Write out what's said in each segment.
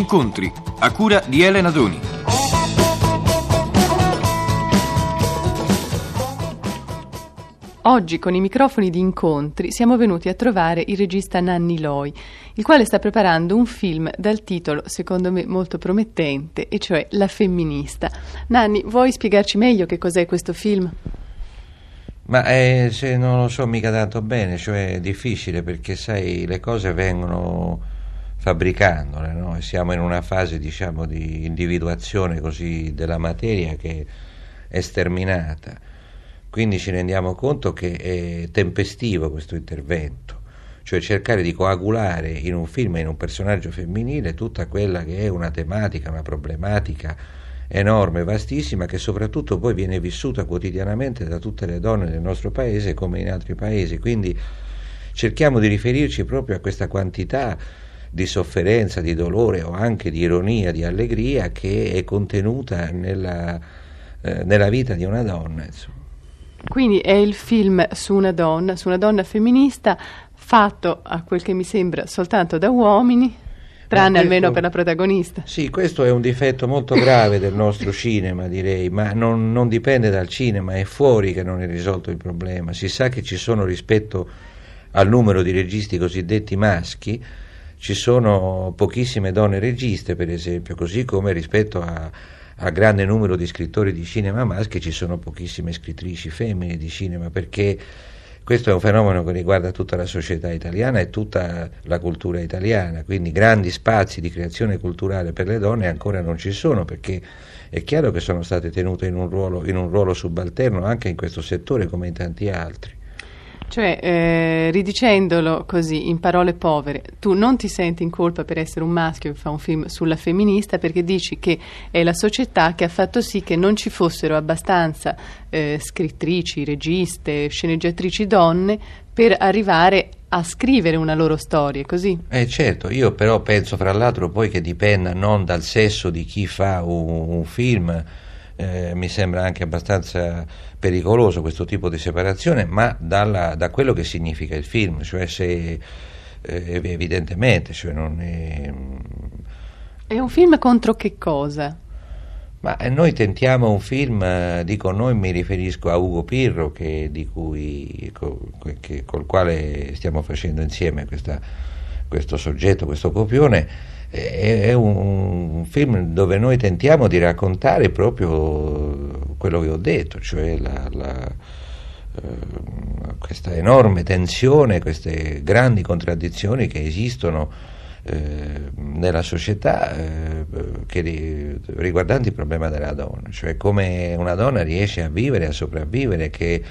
Incontri, a cura di Elena Doni. Oggi con i microfoni di incontri siamo venuti a trovare il regista Nanni Loi, il quale sta preparando un film dal titolo, secondo me, molto promettente, e cioè La femminista. Nanni, vuoi spiegarci meglio che cos'è questo film? Ma eh, se non lo so mica tanto bene, cioè è difficile perché sai le cose vengono fabbricandole, no? siamo in una fase diciamo di individuazione così della materia che è sterminata quindi ci rendiamo conto che è tempestivo questo intervento, cioè cercare di coagulare in un film in un personaggio femminile tutta quella che è una tematica, una problematica enorme, vastissima, che soprattutto poi viene vissuta quotidianamente da tutte le donne del nostro paese come in altri paesi. Quindi cerchiamo di riferirci proprio a questa quantità di sofferenza, di dolore o anche di ironia, di allegria che è contenuta nella, eh, nella vita di una donna. Insomma. Quindi è il film su una donna, su una donna femminista, fatto a quel che mi sembra soltanto da uomini, tranne questo, almeno per la protagonista. Sì, questo è un difetto molto grave del nostro cinema, direi, ma non, non, dipende dal cinema, è fuori che non è risolto il problema. Si sa che ci sono rispetto al numero di registi cosiddetti maschi, ci sono pochissime donne registe, per esempio, così come rispetto a a grande numero di scrittori di cinema maschi ci sono pochissime scrittrici femmine di cinema perché questo è un fenomeno che riguarda tutta la società italiana e tutta la cultura italiana, quindi grandi spazi di creazione culturale per le donne ancora non ci sono perché è chiaro che sono state tenute in un ruolo, in un ruolo subalterno anche in questo settore come in tanti altri. Cioè, eh, ridicendolo così, in parole povere, tu non ti senti in colpa per essere un maschio che fa un film sulla femminista perché dici che è la società che ha fatto sì che non ci fossero abbastanza eh, scrittrici, registe, sceneggiatrici donne per arrivare a scrivere una loro storia, così? Eh certo, io però penso fra l'altro poi che dipenda non dal sesso di chi fa un, un film, eh, mi sembra anche abbastanza pericoloso questo tipo di separazione, ma dalla, da quello che significa il film, cioè se eh, evidentemente cioè non è... È un film contro che cosa? Ma eh, noi tentiamo un film, eh, dico noi mi riferisco a Ugo Pirro che, cui, che, col quale stiamo facendo insieme questa, questo soggetto, questo copione, è un, un, film dove noi tentiamo di raccontare proprio quello che ho detto, cioè la, la, eh, questa enorme tensione, queste grandi contraddizioni che esistono eh, nella società eh, che, riguardanti il problema della donna, cioè come una donna riesce a vivere, a sopravvivere, che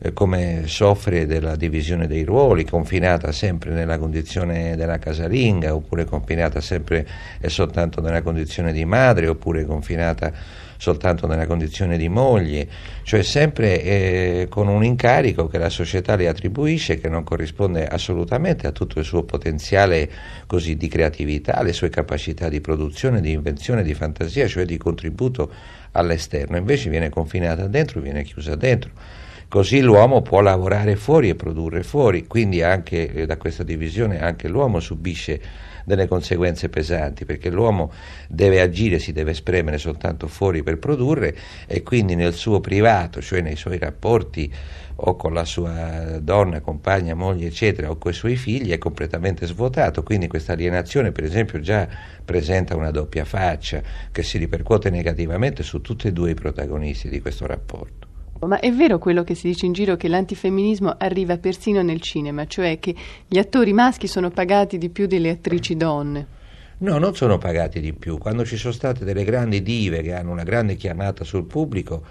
eh, come soffre della divisione dei ruoli, confinata sempre nella condizione della casalinga, oppure confinata sempre e soltanto nella condizione di madre, oppure confinata soltanto nella condizione di moglie, cioè sempre eh, con un incarico che la società le attribuisce che non corrisponde assolutamente a tutto il suo potenziale così di creatività, alle sue capacità di produzione, di invenzione, di fantasia, cioè di contributo all'esterno, invece viene confinata dentro, viene chiusa dentro Così l'uomo può lavorare fuori e produrre fuori, quindi anche eh, da questa divisione anche l'uomo subisce delle conseguenze pesanti, perché l'uomo deve agire, si deve spremere soltanto fuori per produrre e quindi nel suo privato, cioè nei suoi rapporti o con la sua donna, compagna, moglie, eccetera, o con i suoi figli, è completamente svuotato. Quindi questa alienazione, per esempio, già presenta una doppia faccia che si ripercuote negativamente su tutti e due i protagonisti di questo rapporto. Ma è vero quello che si dice in giro che l'antifemminismo arriva persino nel cinema, cioè che gli attori maschi sono pagati di più delle attrici donne? No, non sono pagati di più. Quando ci sono state delle grandi dive che hanno una grande chiamata sul pubblico,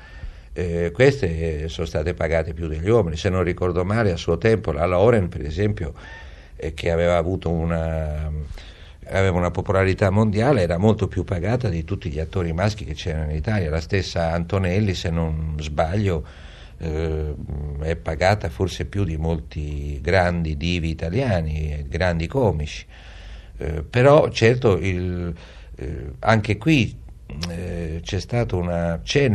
eh, queste sono state pagate più degli uomini. Se non ricordo male, a suo tempo la Lauren, per esempio, eh, che aveva avuto una aveva una popolarità mondiale, era molto più pagata di tutti gli attori maschi che c'erano in Italia. La stessa Antonelli, se non sbaglio, eh, è pagata forse più di molti grandi divi italiani, grandi comici. Eh, però certo il, eh, anche qui eh, c'è stata una c'è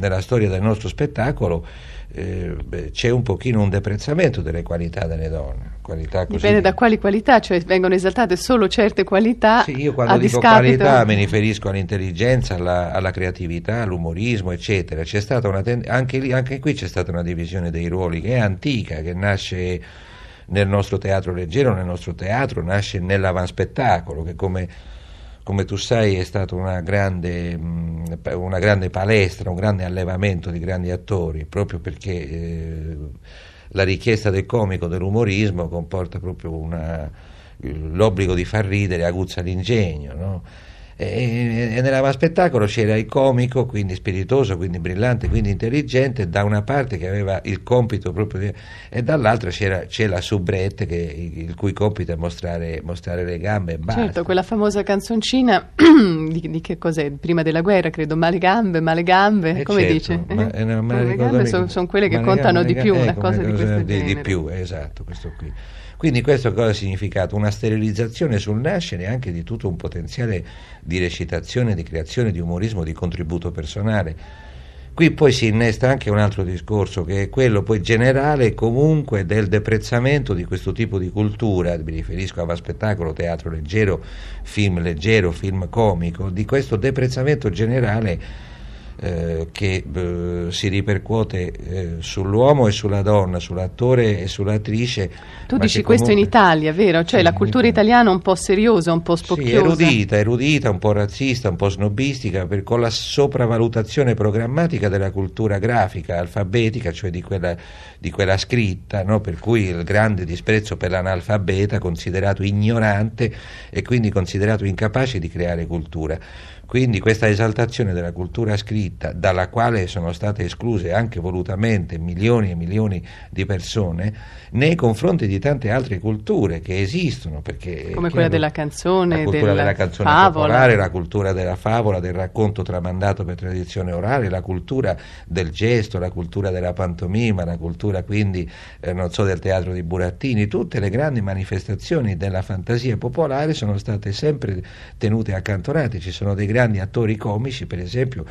nella, storia del nostro spettacolo eh, beh, c'è un pochino un deprezzamento delle qualità delle donne. Qualità così Dipende da quali qualità, cioè vengono esaltate solo certe qualità. Sì, io quando a dico discapito- qualità mi riferisco all'intelligenza, alla, alla creatività, all'umorismo, eccetera. C'è stata una ten- anche, lì- anche qui c'è stata una divisione dei ruoli che è antica, che nasce nel nostro teatro leggero, nel nostro teatro, nasce nell'avanspettacolo, che come, come tu sai è stata una grande, una grande palestra, un grande allevamento di grandi attori, proprio perché eh, la richiesta del comico, dell'umorismo, comporta proprio una- l'obbligo di far ridere aguzza l'ingegno. no? E, e nell'avanspettacolo c'era il comico, quindi spiritoso, quindi brillante, quindi intelligente, da una parte che aveva il compito proprio di, e dall'altra c'era, c'è la soubrette che, il cui compito è mostrare, mostrare le gambe e basta. Certo, quella famosa canzoncina di, di che cos'è? Prima della guerra, credo, male gambe, male gambe, Eh, come certo, dice? ma- eh, no, me la le gambe sono, sono quelle che Ma contano gambe- di più, una ecco, cosa di questo di, di genere. più, esatto, questo qui. Quindi questo cosa ha significato? Una sterilizzazione sul nascere anche di tutto un potenziale di recitazione, di creazione, di umorismo, di contributo personale. Qui poi si innesta anche un altro discorso che è quello poi generale comunque del deprezzamento di questo tipo di cultura, mi riferisco a spettacolo, teatro leggero, film leggero, film comico, di questo deprezzamento generale eh, che eh, si ripercuote eh, sull'uomo e sulla donna, sull'attore e sull'attrice. Tu dici che questo in comunque- Italia, vero? Cioè Sì, la cultura Italia. italiana un po' seriosa, un po' Sì, spocchiosa. erudita, erudita, un po' razzista, un po' snobistica, per- con la sopravvalutazione programmatica della cultura grafica, alfabetica, cioè di quella, di quella scritta, no? per cui il grande disprezzo per l'analfabeta, considerato ignorante e quindi considerato incapace di creare cultura. Quindi questa esaltazione della cultura scritta, dalla quale sono state escluse anche volutamente milioni e milioni di persone, nei confronti di tante altre culture che esistono, perché Come quella della canzone, la cultura della della canzone favola. popolare, la cultura della favola, del racconto tramandato per tradizione orale, la cultura del gesto, la cultura della pantomima, la cultura quindi, eh, non so, del teatro di Burattini, tutte le grandi manifestazioni della fantasia popolare sono state sempre tenute accantonate, ci sono dei grandi attori comici, per esempio,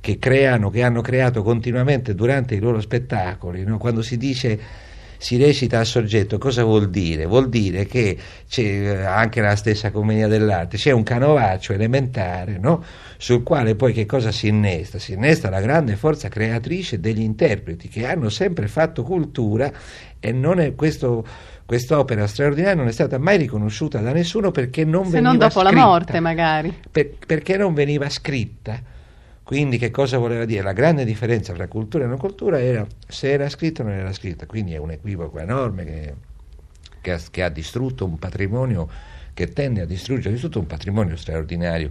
che creano, che hanno creato continuamente durante i loro spettacoli, no? quando si dice si recita a soggetto, cosa vuol dire? Vuol dire che c'è eh, anche la stessa commedia dell'arte, c'è un canovaccio elementare, no? sul quale poi che cosa si innesta? Si innesta la grande forza creatrice degli interpreti che hanno sempre fatto cultura e non è questo quest'opera straordinaria non è stata mai riconosciuta da nessuno perché non Se veniva non dopo la scritta. morte, magari. Per- perché non veniva scritta. Quindi che cosa voleva dire? La grande differenza tra cultura e non cultura era se era scritta o non era scritta, quindi è un equivoco enorme che, che ha, che ha distrutto un patrimonio, che tende a distruggere di tutto un patrimonio straordinario.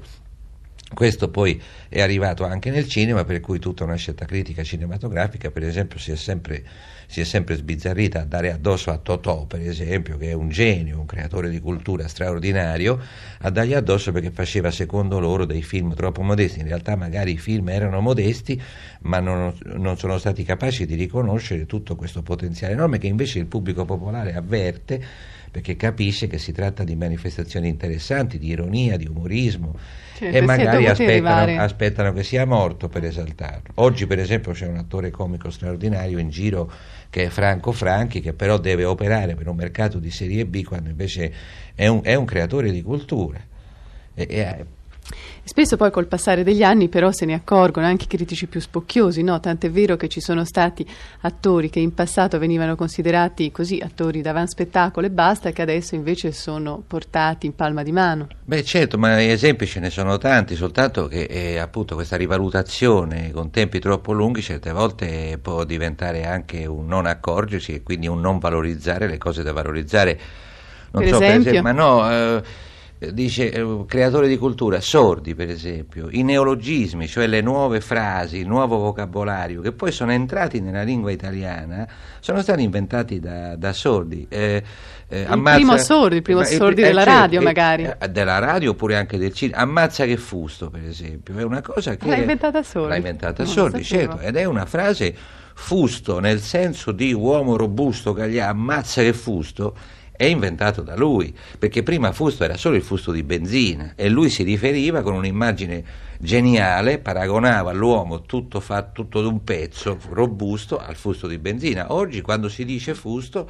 Questo poi è arrivato anche nel cinema, per cui tutta una scelta critica cinematografica, per esempio, si è sempre, si è sempre sbizzarrita a dare addosso a Totò, per esempio, che è un genio, un creatore di cultura straordinario, a dargli addosso perché faceva, secondo loro, dei film troppo modesti. In realtà magari i film erano modesti, ma non, non sono stati capaci di riconoscere tutto questo potenziale enorme che invece il pubblico popolare avverte perché capisce che si tratta di manifestazioni interessanti, di ironia, di umorismo Certo, e magari aspettano, aspettano che sia morto per esaltarlo. Oggi per esempio c'è un attore comico straordinario in giro che è Franco Franchi che però deve operare per un mercato di serie B quando invece è un, è un creatore di cultura. E- e- Spesso poi col passare degli anni però se ne accorgono anche i critici più spocchiosi, no? Tant'è vero che ci sono stati attori che in passato venivano considerati così attori d'avanspettacolo e basta, che adesso invece sono portati in palma di mano. Beh certo, ma esempi ce ne sono tanti, soltanto che eh, appunto questa rivalutazione con tempi troppo lunghi certe volte può diventare anche un non accorgersi e quindi un non valorizzare le cose da valorizzare. Non Per so, esempio? per esempio, ma no, eh, dice eh, creatore di cultura, sordi per esempio, i neologismi, cioè le nuove frasi, il nuovo vocabolario che poi sono entrati nella lingua italiana, sono stati inventati da, da sordi. Eh, eh, Il primo sordo, il primo ma- sordi eh, della certo, radio, eh, magari. della radio oppure anche del cinema. Ammazza che fusto, per esempio, è una cosa che L'ha inventata Sordi? L'ha inventata Non Sordi, certo, ed è una frase fusto nel senso di uomo robusto, che gli ammazza che fusto. È inventato da lui, perché prima fusto era solo il fusto di benzina e lui si riferiva con un'immagine geniale, paragonava l'uomo tutto fatto tutto d'un pezzo, robusto, al fusto di benzina. Oggi quando si dice fusto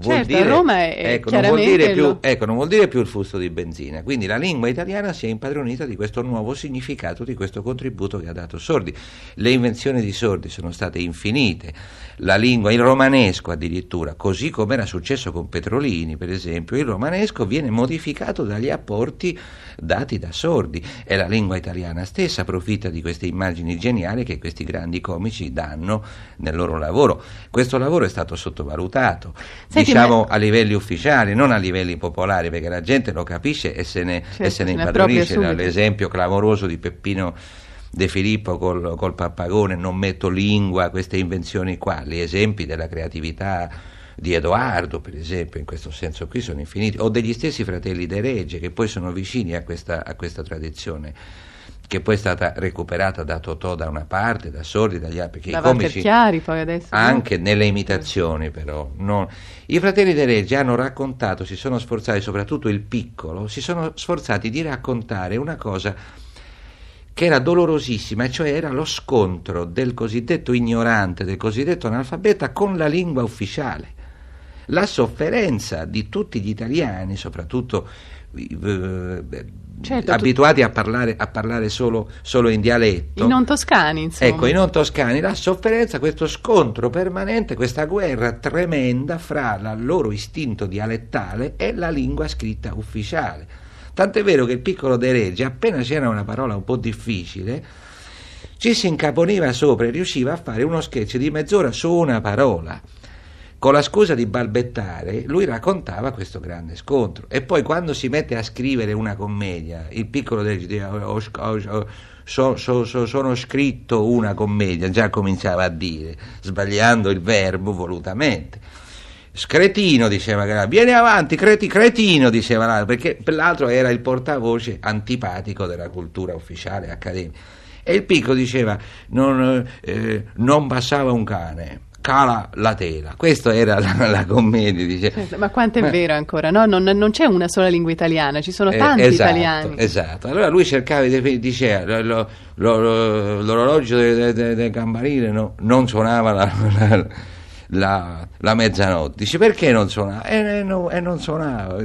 vuol Certo, dire, Roma è- ecco, non vuol dire più, lo- ecco, non vuol dire più il fusto di benzina. Quindi la lingua italiana si è impadronita di questo nuovo significato, di questo contributo che ha dato Sordi. Le invenzioni di Sordi sono state infinite. La lingua, il romanesco addirittura, così come era successo con Petrolini, per esempio, il romanesco viene modificato dagli apporti dati da Sordi e la lingua italiana stessa approfitta di queste immagini geniali che questi grandi comici danno nel loro lavoro. Questo lavoro è stato sottovalutato, Senti, diciamo a livelli ufficiali, non a livelli popolari, perché la gente lo capisce e se ne, Certo, e se ne impadronisce. L'esempio clamoroso di Peppino De Filippo col, col pappagone, non metto lingua, queste invenzioni qua, gli esempi della creatività di Edoardo, per esempio, in questo senso qui sono infiniti, o degli stessi fratelli De Regge, che poi sono vicini a questa, a questa tradizione che poi è stata recuperata da Totò da una parte, da Sordi, dagli altri, perché Da i comici Chiari poi adesso. no? anche nelle imitazioni però non- i fratelli De Reggi hanno raccontato si sono sforzati soprattutto il piccolo si sono sforzati di raccontare una cosa che era dolorosissima e cioè era lo scontro del cosiddetto ignorante del cosiddetto analfabeta con la lingua ufficiale la sofferenza di tutti gli italiani soprattutto eh, Certo, tu- abituati a parlare, a parlare solo, solo in dialetto I non toscani, insomma. Ecco, i non toscani, la sofferenza, questo scontro permanente, questa guerra tremenda fra il loro istinto dialettale e la lingua scritta ufficiale. Tant'è vero che il piccolo De Reggi, appena c'era una parola un po' difficile, ci si incaponiva sopra e riusciva a fare uno sketch di mezz'ora su una parola. Con la scusa di balbettare, lui raccontava questo grande scontro. E poi quando si mette a scrivere una commedia, il piccolo De Reggi dice, "Ho- ho- so- so- so- sono scritto una commedia, già cominciava a dire, sbagliando il verbo volutamente. Scretino diceva che vieni avanti, creti, cretino diceva l'altro, perché l'altro era il portavoce antipatico della cultura ufficiale accademica. E il piccolo diceva non, eh, non passava un cane, cala la tela. Questa era la, la commedia. Dice. Ma quanto è Ma- vero ancora? No, non, non c'è una sola lingua italiana, ci sono Eh, tanti esatto, italiani. Esatto, allora lui cercava di diceva lo- lo- lo- l'orologio del de, de campanile no- non suonava la, la- la- la mezzanotte. Dice perché non suonava? E, no- e non suonava.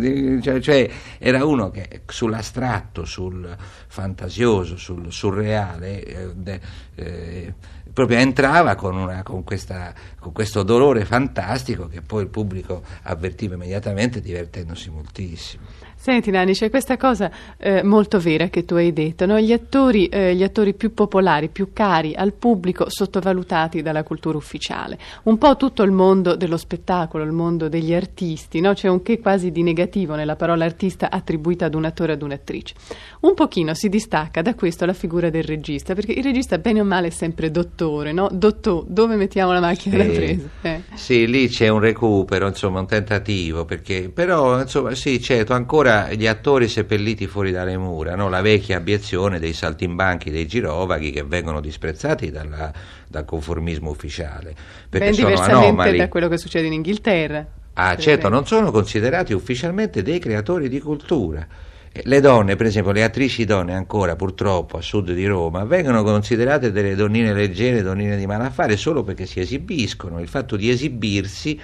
Cioè, cioè, era uno che sull'astratto, sul fantasioso, sul surreale, eh, eh, proprio entrava con, una- con questa- con questo dolore fantastico che poi il pubblico avvertiva immediatamente divertendosi moltissimo. Senti Nani, c'è questa cosa eh, molto vera che tu hai detto, no? gli, attori, eh, gli attori più popolari, più cari al pubblico, sottovalutati dalla cultura ufficiale. Un po' tutto il mondo dello spettacolo, il mondo degli artisti, no? c'è un che quasi di negativo nella parola artista attribuita ad un attore o ad un'attrice. Un pochino si distacca da questo la figura del regista, perché il regista bene o male è sempre dottore, no? Dottore, dove mettiamo la macchina da Sì. presa? Eh. Sì, lì c'è un recupero, insomma, un tentativo, perché però, insomma, sì, certo, ancora gli attori seppelliti fuori dalle mura, no? la vecchia abiezione dei saltimbanchi, dei girovaghi che vengono disprezzati dalla- dal conformismo ufficiale, perché Ben sono diversamente anomali. da quello che succede in Inghilterra. Ah, certo, non sono considerati ufficialmente dei creatori di cultura. Eh, Le donne, per esempio, le attrici donne ancora purtroppo a sud di Roma, vengono considerate delle donnine leggere, donnine di malaffare solo perché si esibiscono. Il fatto di esibirsi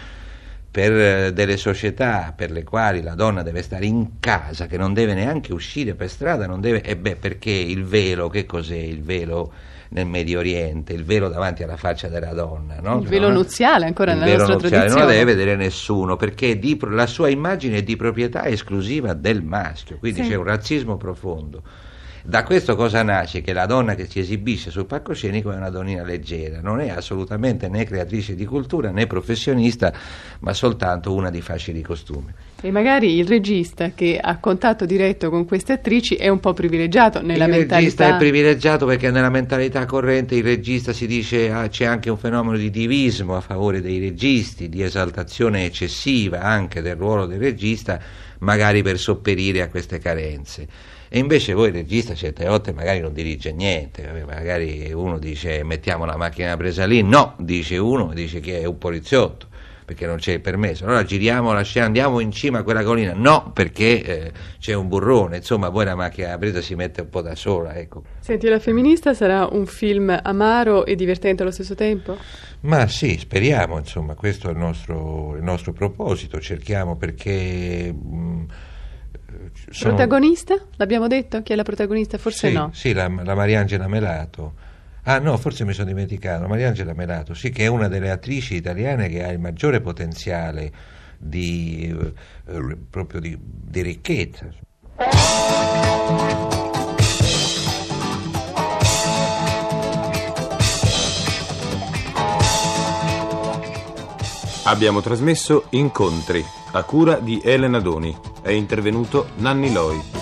per eh, delle società per le quali la donna deve stare in casa, che non deve neanche uscire per strada, non deve, e beh, perché il velo, che cos'è il velo nel Medio Oriente, il velo davanti alla faccia della donna, no? Il velo No? nuziale ancora il nella velo nostra nuziale non lo tradizione. deve vedere nessuno perché di la sua immagine è di proprietà esclusiva del maschio, quindi Sì. c'è un razzismo profondo. Da questo cosa nasce? Che la donna che si esibisce sul palcoscenico è una donnina leggera, non è assolutamente né creatrice di cultura né professionista, ma soltanto una di facili costumi. E magari il regista che ha contatto diretto con queste attrici è un po' privilegiato nella il regista mentalità. è privilegiato perché nella mentalità corrente il regista si dice ah, c'è anche un fenomeno di divismo a favore dei registi, di esaltazione eccessiva anche del ruolo del regista, magari per sopperire a queste carenze. E invece voi il regista certe volte magari non dirige niente, vabbè, magari uno dice mettiamo la macchina presa lì, no, dice uno, dice che è un poliziotto. perché non c'è il permesso. Allora giriamo la scena, andiamo in cima a quella collina. No, perché eh, c'è un burrone. Insomma, poi la macchina brita si mette un po' da sola. Ecco. Senti, La femminista sarà un film amaro e divertente allo stesso tempo? Ma sì, speriamo, insomma, questo è il nostro, il nostro proposito. Cerchiamo perché. Mh, sono... Protagonista? L'abbiamo detto? Chi è la protagonista? Forse sì, no. Sì, la, la Mariangela Melato. Ah no, forse mi sono dimenticato, Mariangela Melato, sì, che è una delle attrici italiane che ha il maggiore potenziale di, eh, proprio di, di ricchezza. Abbiamo trasmesso Incontri a cura di Elena Doni. È intervenuto Nanni Loi.